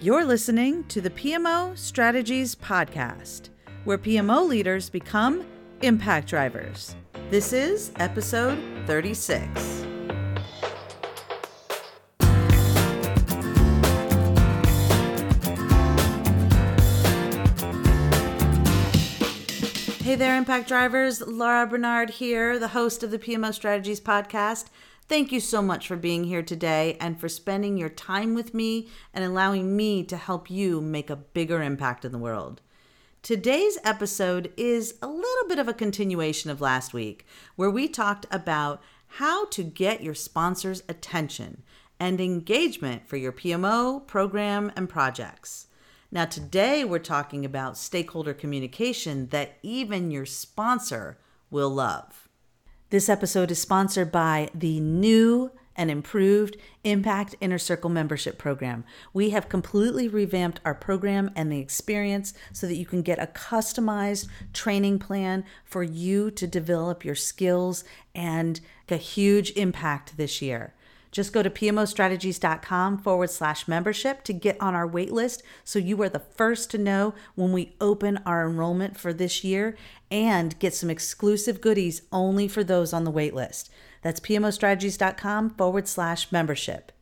You're listening to the PMO Strategies Podcast, where PMO leaders become impact drivers. This is episode 36. Hey there, Impact Drivers. Laura Barnard here, the host of the PMO Strategies Podcast. Thank you so much for being here today and for spending your time with me and allowing me to help you make a bigger impact in the world. Today's episode is a little bit of a continuation of last week, where we talked about how to get your sponsors' attention and engagement for your PMO, program, and projects. Now, today we're talking about stakeholder communication that even your sponsor will love. This episode is sponsored by the new and improved Impact Inner Circle membership program. We have completely revamped our program and the experience so that you can get a customized training plan for you to develop your skills and a huge impact this year. Just go to pmostrategies.com forward slash membership to get on our wait list so you are the first to know when we open our enrollment for this year and get some exclusive goodies only for those on the wait list. That's pmostrategies.com forward slash membership.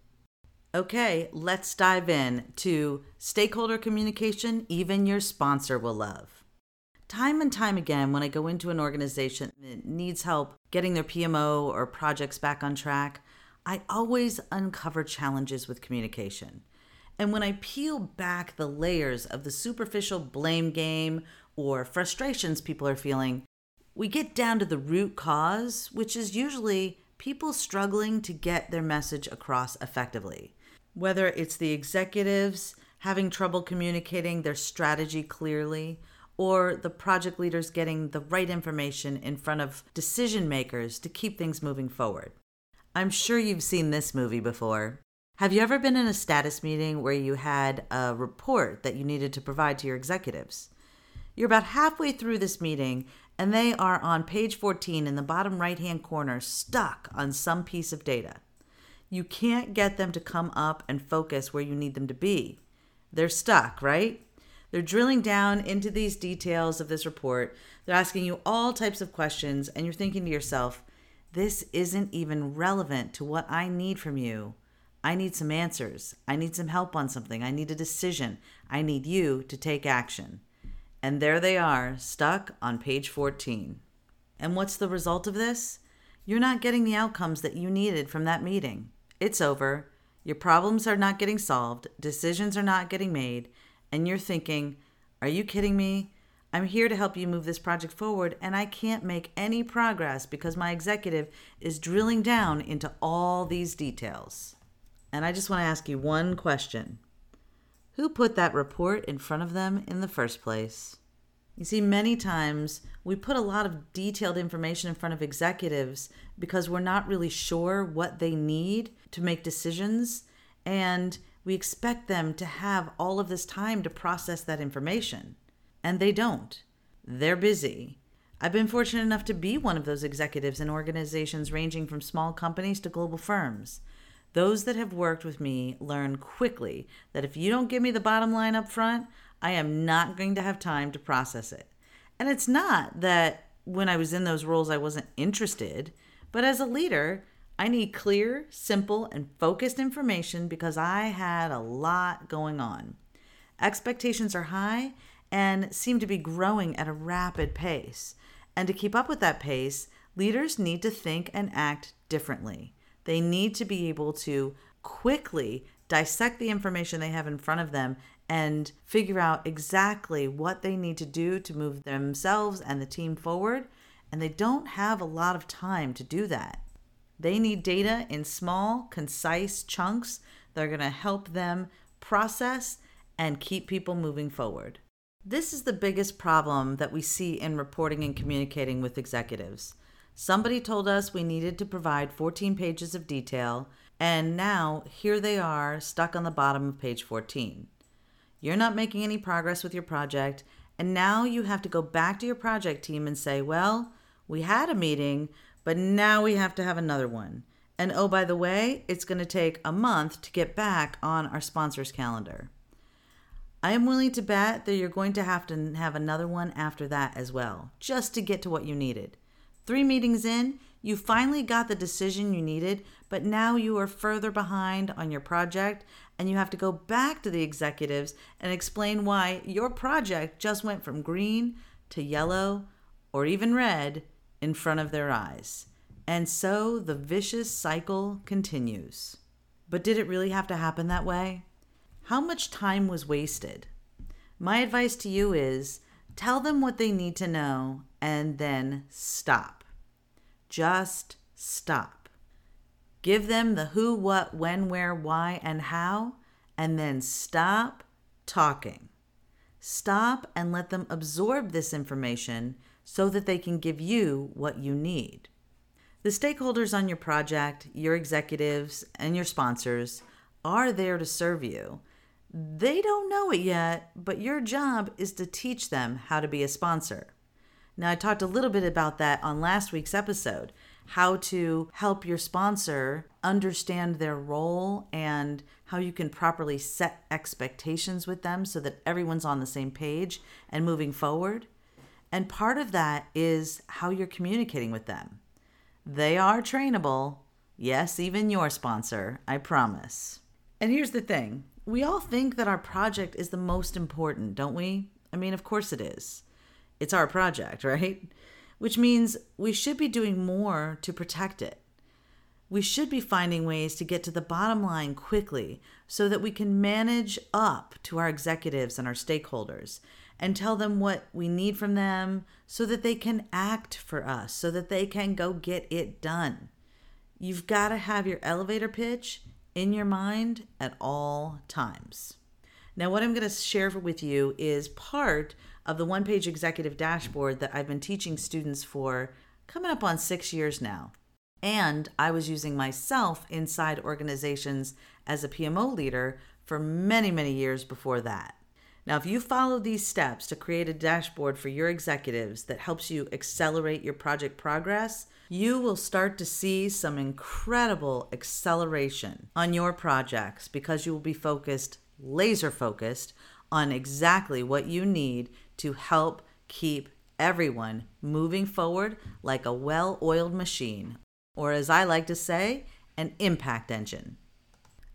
Okay, let's dive in to stakeholder communication, even your sponsor will love. Time and time again, when I go into an organization that needs help getting their PMO or projects back on track, I always uncover challenges with communication. And when I peel back the layers of the superficial blame game or frustrations people are feeling, we get down to the root cause, which is usually people struggling to get their message across effectively. Whether it's the executives having trouble communicating their strategy clearly, or the project leaders getting the right information in front of decision makers to keep things moving forward. I'm sure you've seen this movie before. Have you ever been in a status meeting where you had a report that you needed to provide to your executives? You're about halfway through this meeting and they are on page 14 in the bottom right hand corner, stuck on some piece of data. You can't get them to come up and focus where you need them to be. They're stuck, right? They're drilling down into these details of this report. They're asking you all types of questions, and you're thinking to yourself, this isn't even relevant to what I need from you. I need some answers. I need some help on something. I need a decision. I need you to take action. And there they are, stuck on page 14. And what's the result of this? You're not getting the outcomes that you needed from that meeting. It's over. Your problems are not getting solved. Decisions are not getting made. And you're thinking, are you kidding me? I'm here to help you move this project forward, and I can't make any progress because my executive is drilling down into all these details. And I just want to ask you one question Who put that report in front of them in the first place? You see, many times we put a lot of detailed information in front of executives because we're not really sure what they need to make decisions, and we expect them to have all of this time to process that information and they don't. They're busy. I've been fortunate enough to be one of those executives in organizations ranging from small companies to global firms. Those that have worked with me learn quickly that if you don't give me the bottom line up front, I am not going to have time to process it. And it's not that when I was in those roles I wasn't interested, but as a leader, I need clear, simple, and focused information because I had a lot going on. Expectations are high, and seem to be growing at a rapid pace. And to keep up with that pace, leaders need to think and act differently. They need to be able to quickly dissect the information they have in front of them and figure out exactly what they need to do to move themselves and the team forward. And they don't have a lot of time to do that. They need data in small, concise chunks that are going to help them process and keep people moving forward. This is the biggest problem that we see in reporting and communicating with executives. Somebody told us we needed to provide 14 pages of detail, and now here they are stuck on the bottom of page 14. You're not making any progress with your project, and now you have to go back to your project team and say, Well, we had a meeting, but now we have to have another one. And oh, by the way, it's going to take a month to get back on our sponsor's calendar. I am willing to bet that you're going to have to have another one after that as well, just to get to what you needed. Three meetings in, you finally got the decision you needed, but now you are further behind on your project and you have to go back to the executives and explain why your project just went from green to yellow or even red in front of their eyes. And so the vicious cycle continues. But did it really have to happen that way? How much time was wasted? My advice to you is tell them what they need to know and then stop. Just stop. Give them the who, what, when, where, why, and how, and then stop talking. Stop and let them absorb this information so that they can give you what you need. The stakeholders on your project, your executives, and your sponsors are there to serve you. They don't know it yet, but your job is to teach them how to be a sponsor. Now, I talked a little bit about that on last week's episode how to help your sponsor understand their role and how you can properly set expectations with them so that everyone's on the same page and moving forward. And part of that is how you're communicating with them. They are trainable. Yes, even your sponsor, I promise. And here's the thing we all think that our project is the most important, don't we? I mean, of course it is. It's our project, right? Which means we should be doing more to protect it. We should be finding ways to get to the bottom line quickly so that we can manage up to our executives and our stakeholders and tell them what we need from them so that they can act for us, so that they can go get it done. You've got to have your elevator pitch in your mind at all times. Now, what I'm going to share with you is part of the one page executive dashboard that I've been teaching students for coming up on six years now. And I was using myself inside organizations as a PMO leader for many, many years before that. Now, if you follow these steps to create a dashboard for your executives that helps you accelerate your project progress, you will start to see some incredible acceleration on your projects because you will be focused, laser focused, on exactly what you need to help keep everyone moving forward like a well oiled machine, or as I like to say, an impact engine.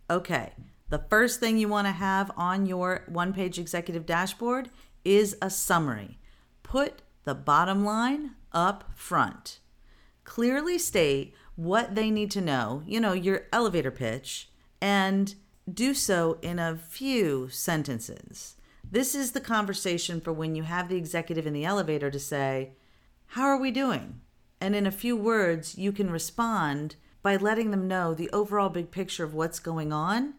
Okay, the first thing you want to have on your one page executive dashboard is a summary. Put the bottom line up front. Clearly state what they need to know, you know, your elevator pitch, and do so in a few sentences. This is the conversation for when you have the executive in the elevator to say, How are we doing? And in a few words, you can respond by letting them know the overall big picture of what's going on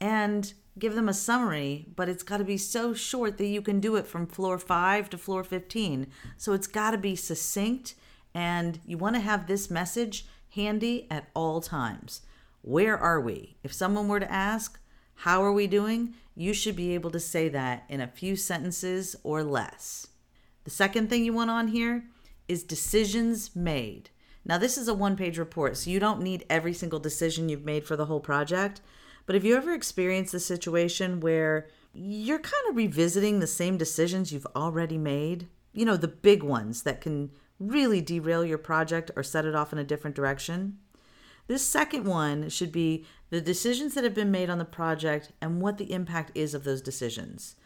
and give them a summary, but it's got to be so short that you can do it from floor 5 to floor 15. So it's got to be succinct and you want to have this message handy at all times. Where are we? If someone were to ask, How are we doing? you should be able to say that in a few sentences or less. The second thing you want on here is decisions made. Now, this is a one page report, so you don't need every single decision you've made for the whole project. But have you ever experienced a situation where you're kind of revisiting the same decisions you've already made? You know, the big ones that can really derail your project or set it off in a different direction? This second one should be the decisions that have been made on the project and what the impact is of those decisions.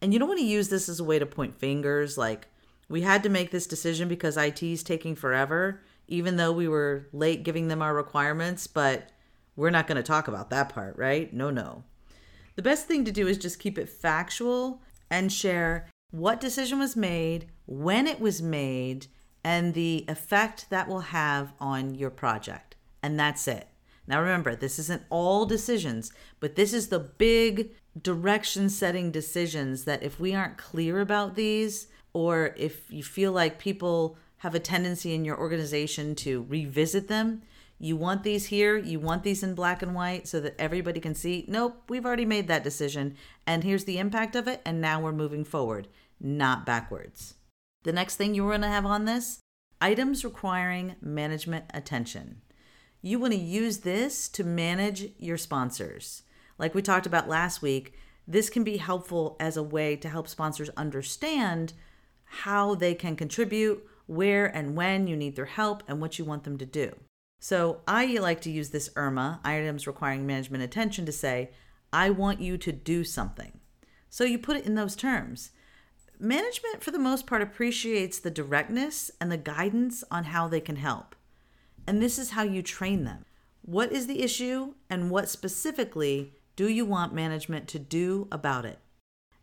And you don't want to use this as a way to point fingers like, we had to make this decision because IT is taking forever, even though we were late giving them our requirements, but we're not going to talk about that part, right? No, no. The best thing to do is just keep it factual and share what decision was made, when it was made, and the effect that will have on your project. And that's it. Now remember, this isn't all decisions, but this is the big direction setting decisions that if we aren't clear about these, or if you feel like people have a tendency in your organization to revisit them, you want these here, you want these in black and white so that everybody can see, nope, we've already made that decision, and here's the impact of it, and now we're moving forward, not backwards. The next thing you're going to have on this items requiring management attention. You want to use this to manage your sponsors. Like we talked about last week, This can be helpful as a way to help sponsors understand how they can contribute, where and when you need their help, and what you want them to do. So I like to use this IRMA, items requiring management attention, to say, I want you to do something. So you put it in those terms. Management, for the most part, appreciates the directness and the guidance on how they can help. And this is how you train them. What is the issue, and what specifically do you want management to do about it?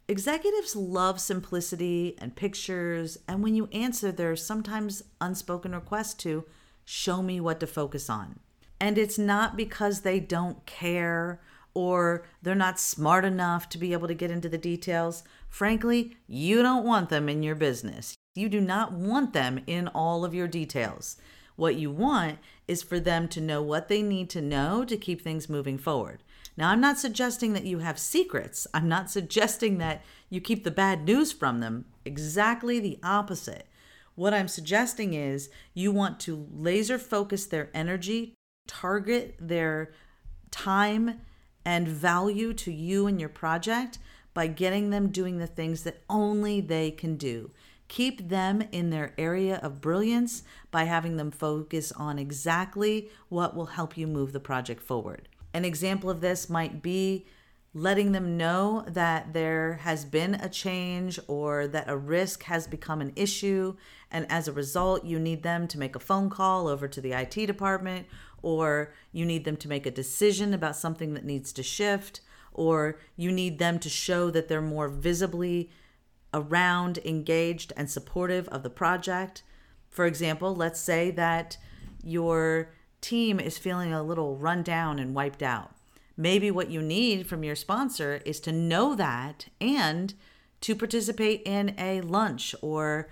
Executives love simplicity and pictures, and when you answer their sometimes unspoken request to show me what to focus on. And it's not because they don't care or they're not smart enough to be able to get into the details. Frankly, you don't want them in your business. You do not want them in all of your details. What you want is for them to know what they need to know to keep things moving forward. Now, I'm not suggesting that you have secrets. I'm not suggesting that you keep the bad news from them. Exactly the opposite. What I'm suggesting is you want to laser focus their energy, target their time and value to you and your project by getting them doing the things that only they can do. Keep them in their area of brilliance by having them focus on exactly what will help you move the project forward. An example of this might be letting them know that there has been a change or that a risk has become an issue. And as a result, you need them to make a phone call over to the IT department, or you need them to make a decision about something that needs to shift, or you need them to show that they're more visibly around, engaged, and supportive of the project. For example, let's say that your team is feeling a little run down and wiped out Maybe what you need from your sponsor is to know that and to participate in a lunch or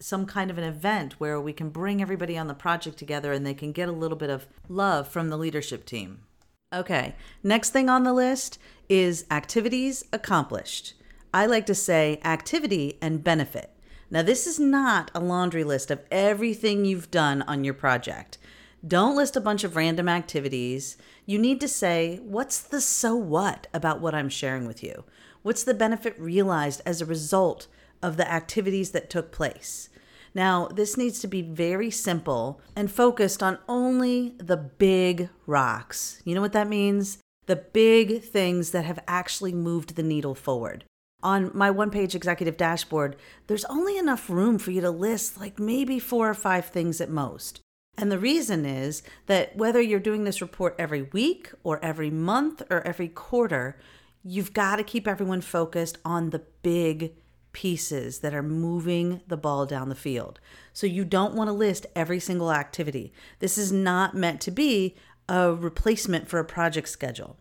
some kind of an event where we can bring everybody on the project together and they can get a little bit of love from the leadership team. Okay, next thing on the list is activities accomplished. I like to say activity and benefit. Now, this is not a laundry list of everything you've done on your project. Don't list a bunch of random activities. You need to say, what's the so what about what I'm sharing with you? What's the benefit realized as a result of the activities that took place? Now, this needs to be very simple and focused on only the big rocks. You know what that means? The big things that have actually moved the needle forward. On my one page executive dashboard, there's only enough room for you to list like maybe four or five things at most. And the reason is that whether you're doing this report every week or every month or every quarter, you've got to keep everyone focused on the big pieces that are moving the ball down the field. So you don't want to list every single activity. This is not meant to be a replacement for a project schedule.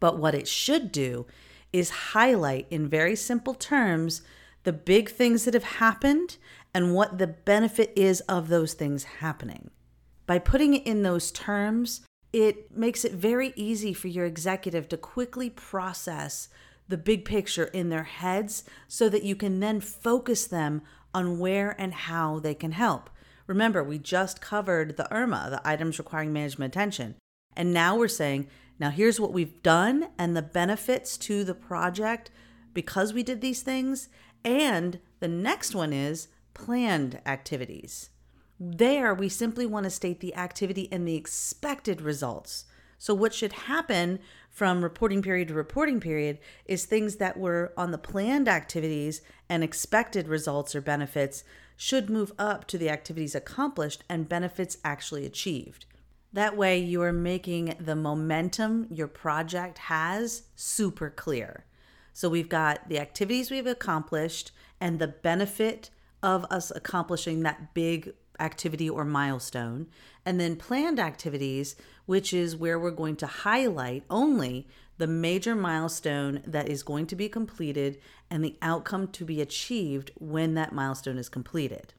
But what it should do is highlight in very simple terms the big things that have happened and what the benefit is of those things happening. By putting it in those terms, it makes it very easy for your executive to quickly process the big picture in their heads so that you can then focus them on where and how they can help. Remember, we just covered the IRMA, the items requiring management attention. And now we're saying, now here's what we've done and the benefits to the project because we did these things. And the next one is planned activities. There, we simply want to state the activity and the expected results. So, what should happen from reporting period to reporting period is things that were on the planned activities and expected results or benefits should move up to the activities accomplished and benefits actually achieved. That way, you are making the momentum your project has super clear. So, we've got the activities we've accomplished and the benefit of us accomplishing that big activity or milestone, and then planned activities, which is where we're going to highlight only the major milestone that is going to be completed and the outcome to be achieved when that milestone is completed.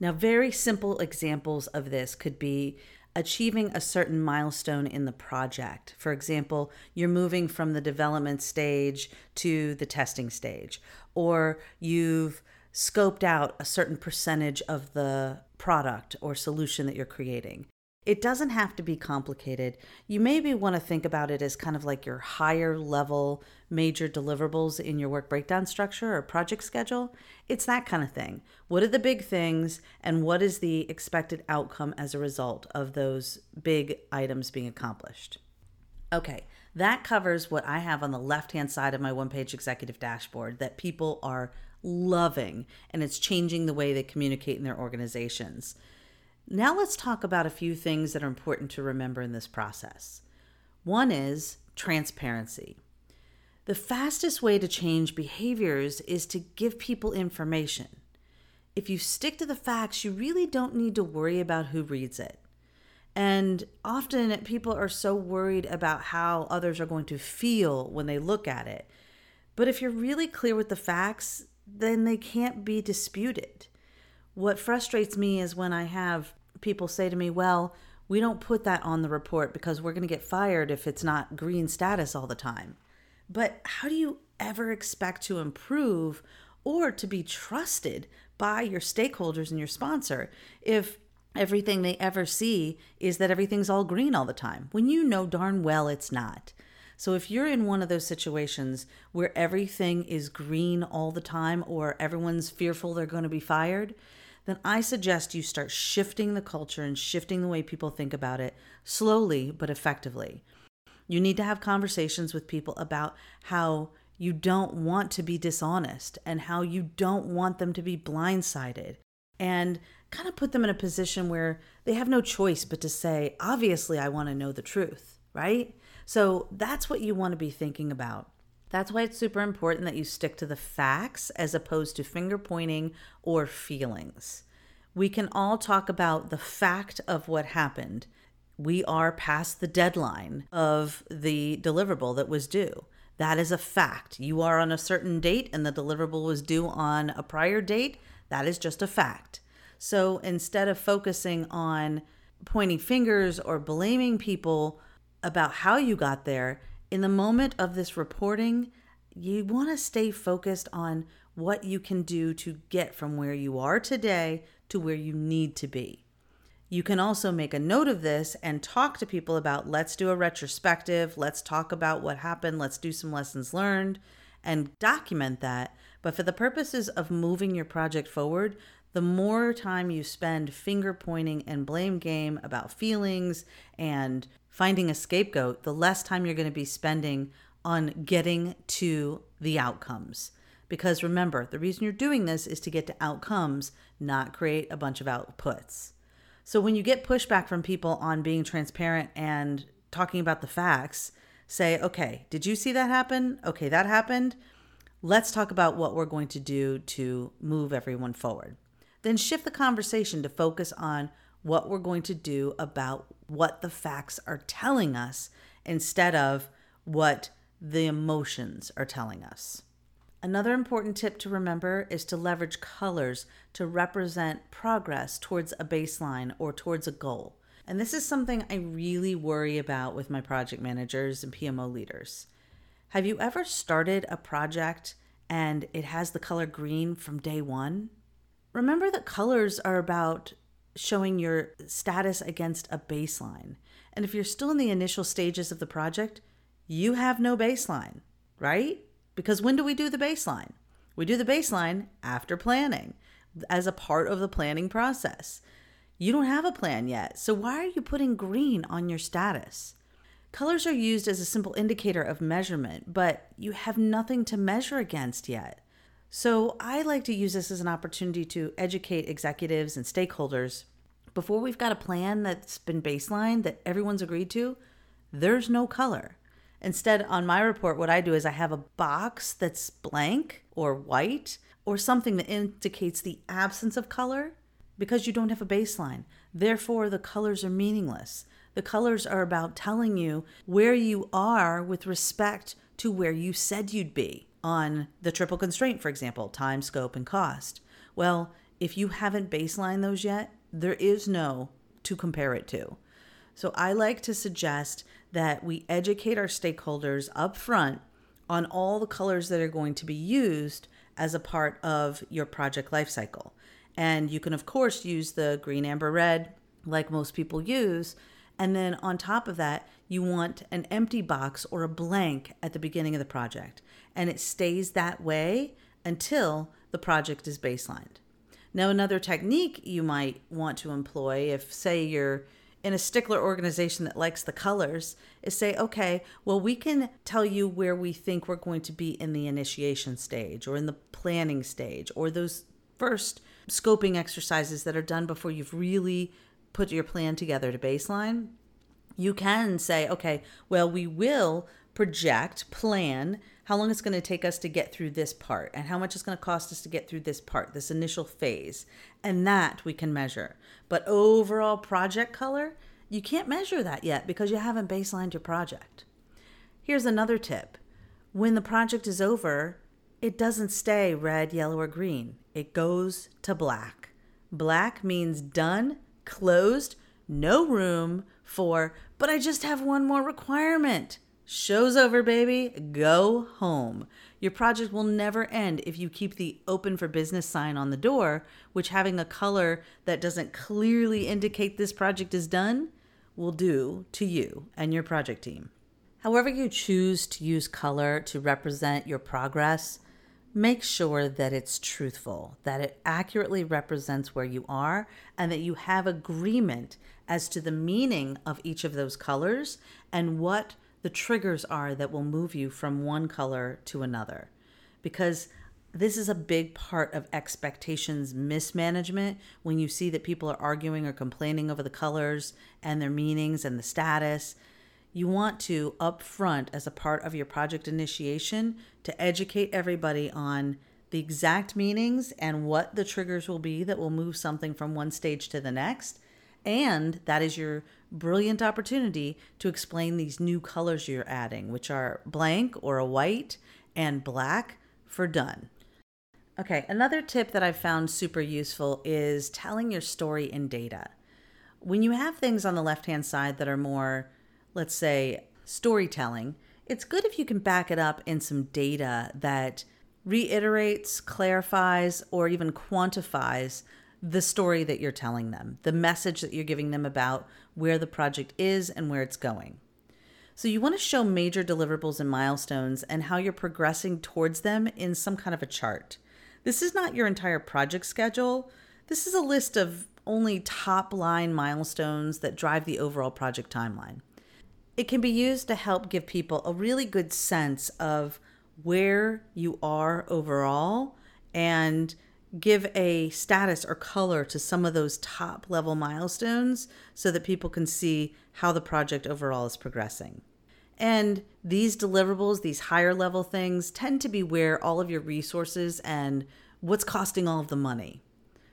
Now, very simple examples of this could be achieving a certain milestone in the project. For example, you're moving from the development stage to the testing stage, or you've scoped out a certain percentage of the product or solution that you're creating. It doesn't have to be complicated. You maybe want to think about it as kind of like your higher level major deliverables in your work breakdown structure or project schedule. It's that kind of thing. What are the big things and what is the expected outcome as a result of those big items being accomplished? Okay, that covers what I have on the left hand side of my one page executive dashboard that people are loving and it's changing the way they communicate in their organizations. Now, let's talk about a few things that are important to remember in this process. One is transparency. The fastest way to change behaviors is to give people information. If you stick to the facts, you really don't need to worry about who reads it. And often people are so worried about how others are going to feel when they look at it. But if you're really clear with the facts, then they can't be disputed. What frustrates me is when I have people say to me, well, we don't put that on the report because we're going to get fired if it's not green status all the time. But how do you ever expect to improve or to be trusted by your stakeholders and your sponsor if everything they ever see is that everything's all green all the time when you know darn well it's not? So if you're in one of those situations where everything is green all the time or everyone's fearful they're going to be fired, then I suggest you start shifting the culture and shifting the way people think about it slowly but effectively. You need to have conversations with people about how you don't want to be dishonest and how you don't want them to be blindsided and kind of put them in a position where they have no choice but to say, obviously, I want to know the truth, right? So that's what you want to be thinking about. That's why it's super important that you stick to the facts as opposed to finger pointing or feelings. We can all talk about the fact of what happened. We are past the deadline of the deliverable that was due. That is a fact. You are on a certain date and the deliverable was due on a prior date. That is just a fact. So instead of focusing on pointing fingers or blaming people about how you got there, in the moment of this reporting, you want to stay focused on what you can do to get from where you are today to where you need to be. You can also make a note of this and talk to people about let's do a retrospective, let's talk about what happened, let's do some lessons learned, and document that. But for the purposes of moving your project forward, the more time you spend finger pointing and blame game about feelings and finding a scapegoat, the less time you're going to be spending on getting to the outcomes. Because remember, the reason you're doing this is to get to outcomes, not create a bunch of outputs. So when you get pushback from people on being transparent and talking about the facts, say, okay, did you see that happen? Okay, that happened. Let's talk about what we're going to do to move everyone forward. Then shift the conversation to focus on what we're going to do about what the facts are telling us instead of what the emotions are telling us. Another important tip to remember is to leverage colors to represent progress towards a baseline or towards a goal. And this is something I really worry about with my project managers and PMO leaders. Have you ever started a project and it has the color green from day one? Remember that colors are about showing your status against a baseline. And if you're still in the initial stages of the project, you have no baseline, right? Because when do we do the baseline? We do the baseline after planning as a part of the planning process. You don't have a plan yet, so why are you putting green on your status? Colors are used as a simple indicator of measurement, but you have nothing to measure against yet. So I like to use this as an opportunity to educate executives and stakeholders. Before we've got a plan that's been baseline that everyone's agreed to, there's no color. Instead, on my report, what I do is I have a box that's blank or white or something that indicates the absence of color because you don't have a baseline. Therefore, the colors are meaningless. The colors are about telling you where you are with respect to where you said you'd be on the triple constraint, for example, time, scope, and cost. Well, if you haven't baselined those yet, there is no to compare it to. So I like to suggest that we educate our stakeholders up front on all the colors that are going to be used as a part of your project lifecycle. And you can, of course, use the green, amber, red, like most people use. And then on top of that, you want an empty box or a blank at the beginning of the project. And it stays that way until the project is baselined. Now, another technique you might want to employ if, say, you're in a stickler organization that likes the colors is say, okay, well, we can tell you where we think we're going to be in the initiation stage or in the planning stage or those first scoping exercises that are done before you've really put your plan together to baseline. You can say, okay, well, we will project, plan how long it's going to take us to get through this part and how much it's going to cost us to get through this part, this initial phase. And that we can measure. But overall project color, you can't measure that yet because you haven't baselined your project. Here's another tip when the project is over, it doesn't stay red, yellow, or green, it goes to black. Black means done, closed, no room for, but I just have one more requirement. Show's over, baby. Go home. Your project will never end if you keep the open for business sign on the door, which having a color that doesn't clearly indicate this project is done will do to you and your project team. However, you choose to use color to represent your progress, make sure that it's truthful, that it accurately represents where you are, and that you have agreement as to the meaning of each of those colors and what the triggers are that will move you from one color to another. Because this is a big part of expectations mismanagement when you see that people are arguing or complaining over the colors and their meanings and the status. You want to, up front, as a part of your project initiation, to educate everybody on the exact meanings and what the triggers will be that will move something from one stage to the next. And that is your brilliant opportunity to explain these new colors you're adding, which are blank or a white and black for done. Okay, another tip that I've found super useful is telling your story in data. When you have things on the left hand side that are more, let's say, storytelling, it's good if you can back it up in some data that reiterates, clarifies, or even quantifies the story that you're telling them, the message that you're giving them about where the project is and where it's going. So, you want to show major deliverables and milestones and how you're progressing towards them in some kind of a chart. This is not your entire project schedule. This is a list of only top line milestones that drive the overall project timeline. It can be used to help give people a really good sense of where you are overall and give a status or color to some of those top level milestones so that people can see how the project overall is progressing. And these deliverables, these higher level things, tend to be where all of your resources and what's costing all of the money.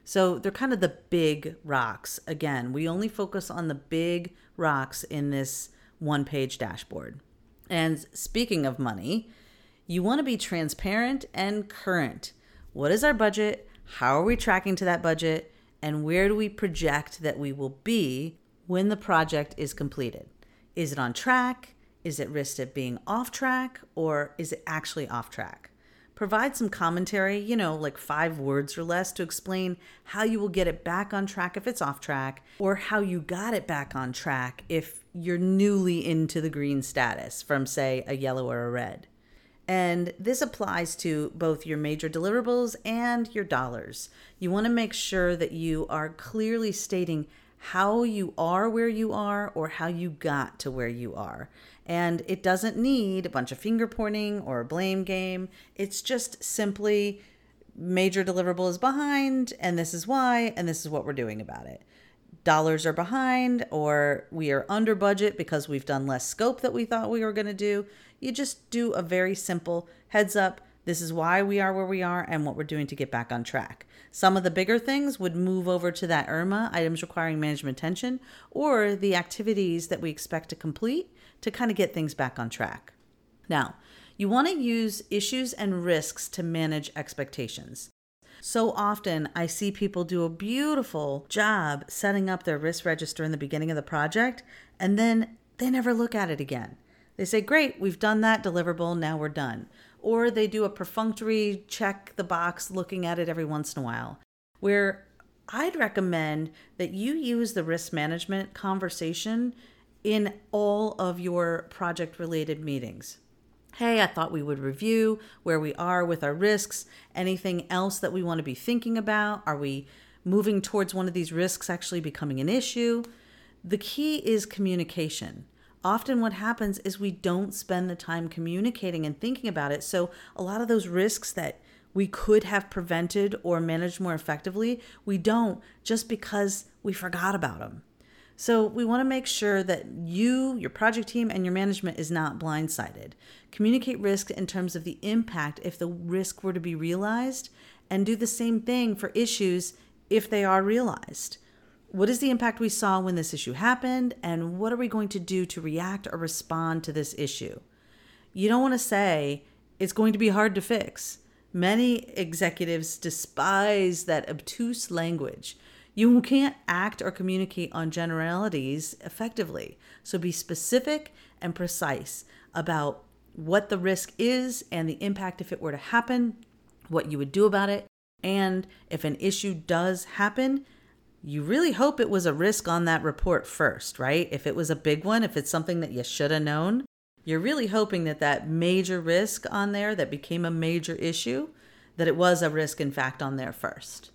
So they're kind of the big rocks. Again, we only focus on the big rocks in this one page dashboard. And speaking of money, you want to be transparent and current. What is our budget? How are we tracking to that budget? And where do we project that we will be when the project is completed? Is it on track? Is it risked of being off track? Or is it actually off track? Provide some commentary, you know, like five words or less to explain how you will get it back on track if it's off track, or how you got it back on track if you're newly into the green status from, say, a yellow or a red. And this applies to both your major deliverables and your dollars. You want to make sure that you are clearly stating how you are where you are or how you got to where you are. And it doesn't need a bunch of finger pointing or a blame game. It's just simply major deliverable is behind, and this is why, and this is what we're doing about it. Dollars are behind, or we are under budget because we've done less scope that we thought we were going to do you just do a very simple heads up. This is why we are where we are and what we're doing to get back on track. Some of the bigger things would move over to that IRMA, items requiring management attention, or the activities that we expect to complete to kind of get things back on track. Now, you want to use issues and risks to manage expectations. So often, I see people do a beautiful job setting up their risk register in the beginning of the project, and then they never look at it again. They say, Great, we've done that deliverable, now we're done. Or they do a perfunctory check the box looking at it every once in a while, where I'd recommend that you use the risk management conversation in all of your project related meetings. Hey, I thought we would review where we are with our risks, anything else that we want to be thinking about. Are we moving towards one of these risks actually becoming an issue? The key is communication. Often, what happens is we don't spend the time communicating and thinking about it. So, a lot of those risks that we could have prevented or managed more effectively, we don't just because we forgot about them. So, we want to make sure that you, your project team, and your management is not blindsided. Communicate risk in terms of the impact if the risk were to be realized, and do the same thing for issues if they are realized. What is the impact we saw when this issue happened, and what are we going to do to react or respond to this issue? You don't want to say it's going to be hard to fix. Many executives despise that obtuse language. You can't act or communicate on generalities effectively. So be specific and precise about what the risk is and the impact if it were to happen, what you would do about it, and if an issue does happen, you really hope it was a risk on that report first, right? If it was a big one, if it's something that you should have known, you're really hoping that that major risk on there that became a major issue, that it was a risk in fact on there first.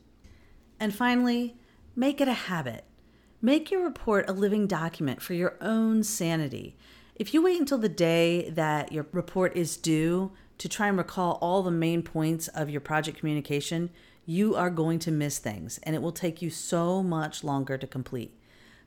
And finally, make it a habit. Make your report a living document for your own sanity. If you wait until the day that your report is due to try and recall all the main points of your project communication, you are going to miss things and it will take you so much longer to complete.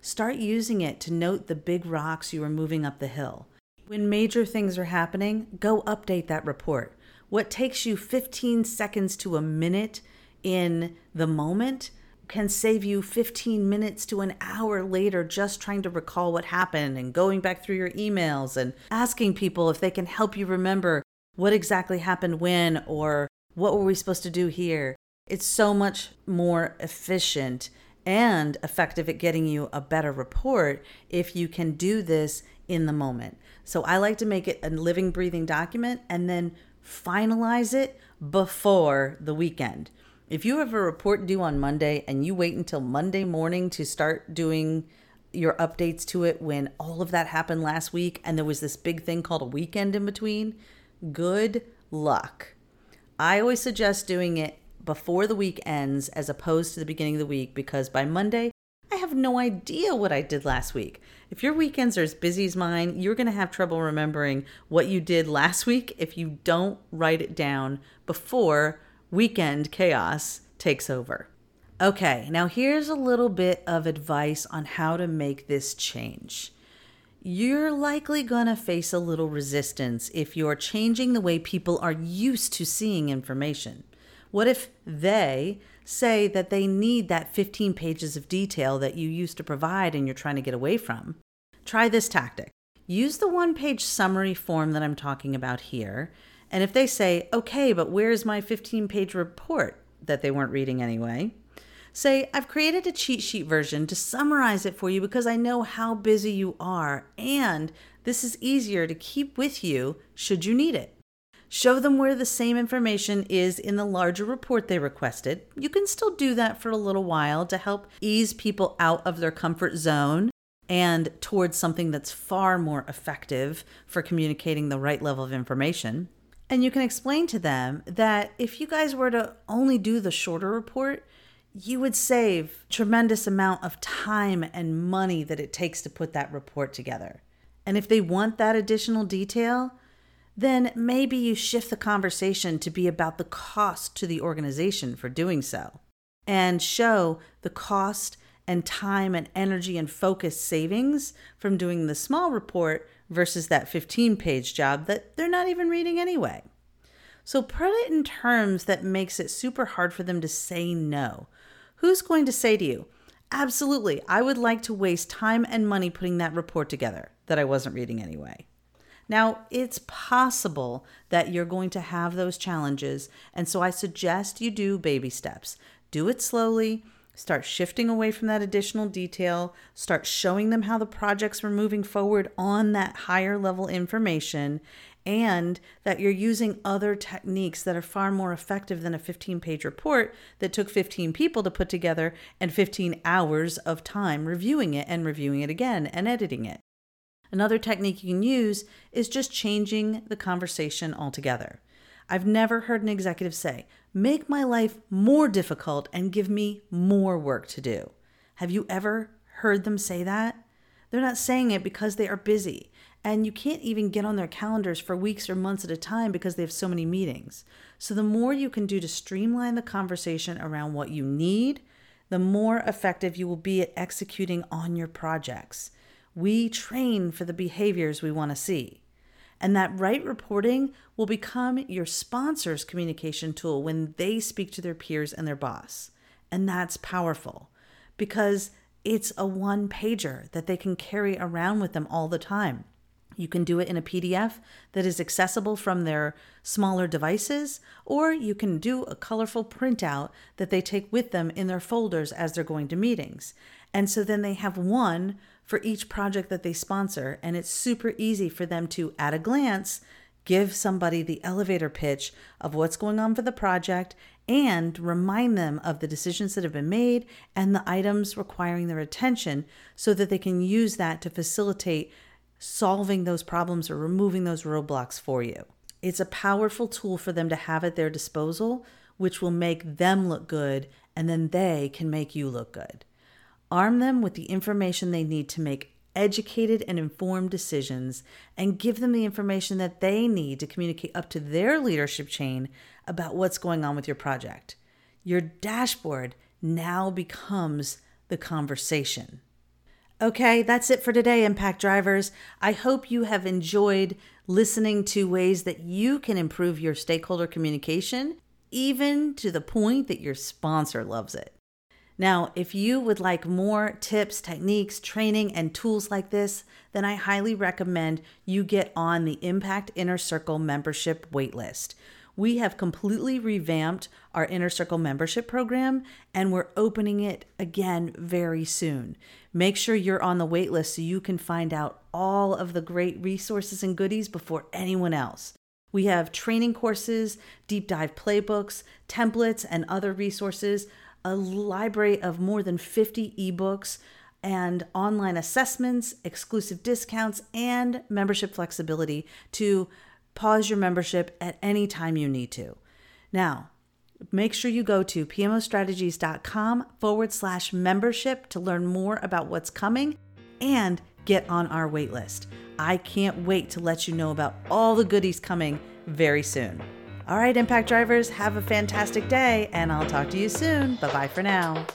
Start using it to note the big rocks you are moving up the hill. When major things are happening, go update that report. What takes you 15 seconds to a minute in the moment can save you 15 minutes to an hour later just trying to recall what happened and going back through your emails and asking people if they can help you remember what exactly happened when or what were we supposed to do here. It's so much more efficient and effective at getting you a better report if you can do this in the moment. So I like to make it a living, breathing document and then finalize it before the weekend. If you have a report due on Monday and you wait until Monday morning to start doing your updates to it when all of that happened last week and there was this big thing called a weekend in between, good luck. I always suggest doing it before the week ends as opposed to the beginning of the week because by Monday, I have no idea what I did last week. If your weekends are as busy as mine, you're going to have trouble remembering what you did last week if you don't write it down before weekend chaos takes over. Okay, now here's a little bit of advice on how to make this change. You're likely going to face a little resistance if you're changing the way people are used to seeing information. What if they say that they need that 15 pages of detail that you used to provide and you're trying to get away from? Try this tactic. Use the one page summary form that I'm talking about here. And if they say, okay, but where's my 15 page report that they weren't reading anyway? Say, I've created a cheat sheet version to summarize it for you because I know how busy you are, and this is easier to keep with you should you need it. Show them where the same information is in the larger report they requested. You can still do that for a little while to help ease people out of their comfort zone and towards something that's far more effective for communicating the right level of information. And you can explain to them that if you guys were to only do the shorter report, you would save tremendous amount of time and money that it takes to put that report together. And if they want that additional detail, then maybe you shift the conversation to be about the cost to the organization for doing so and show the cost and time and energy and focus savings from doing the small report versus that 15 page job that they're not even reading anyway. So put it in terms that makes it super hard for them to say no. Who's going to say to you, Absolutely, I would like to waste time and money putting that report together that I wasn't reading anyway. Now, it's possible that you're going to have those challenges, and so I suggest you do baby steps. Do it slowly, start shifting away from that additional detail, start showing them how the projects were moving forward on that higher level information, and that you're using other techniques that are far more effective than a 15 page report that took 15 people to put together and 15 hours of time reviewing it and reviewing it again and editing it. Another technique you can use is just changing the conversation altogether. I've never heard an executive say, make my life more difficult and give me more work to do. Have you ever heard them say that? They're not saying it because they are busy. And you can't even get on their calendars for weeks or months at a time because they have so many meetings. So, the more you can do to streamline the conversation around what you need, the more effective you will be at executing on your projects. We train for the behaviors we want to see. And that right reporting will become your sponsor's communication tool when they speak to their peers and their boss. And that's powerful because it's a one pager that they can carry around with them all the time. You can do it in a PDF that is accessible from their smaller devices, or you can do a colorful printout that they take with them in their folders as they're going to meetings. And so then they have one for each project that they sponsor, and it's super easy for them to, at a glance, give somebody the elevator pitch of what's going on for the project and remind them of the decisions that have been made and the items requiring their attention so that they can use that to facilitate solving those problems or removing those roadblocks for you. It's a powerful tool for them to have at their disposal, which will make them look good and then they can make you look good. Arm them with the information they need to make educated and informed decisions and give them the information that they need to communicate up to their leadership chain about what's going on with your project. Your dashboard now becomes the conversation. Okay, that's it for today, Impact Drivers. I hope you have enjoyed listening to ways that you can improve your stakeholder communication, even to the point that your sponsor loves it. Now, if you would like more tips, techniques, training, and tools like this, then I highly recommend you get on the Impact Inner Circle membership waitlist. We have completely revamped our Inner Circle membership program and we're opening it again very soon. Make sure you're on the waitlist so you can find out all of the great resources and goodies before anyone else. We have training courses, deep dive playbooks, templates, and other resources a library of more than 50 ebooks and online assessments, exclusive discounts, and membership flexibility to pause your membership at any time you need to. Now, make sure you go to pmostrategies.com forward slash membership to learn more about what's coming and get on our waitlist. I can't wait to let you know about all the goodies coming very soon. All right, Impact Drivers, have a fantastic day, and I'll talk to you soon. Bye bye for now.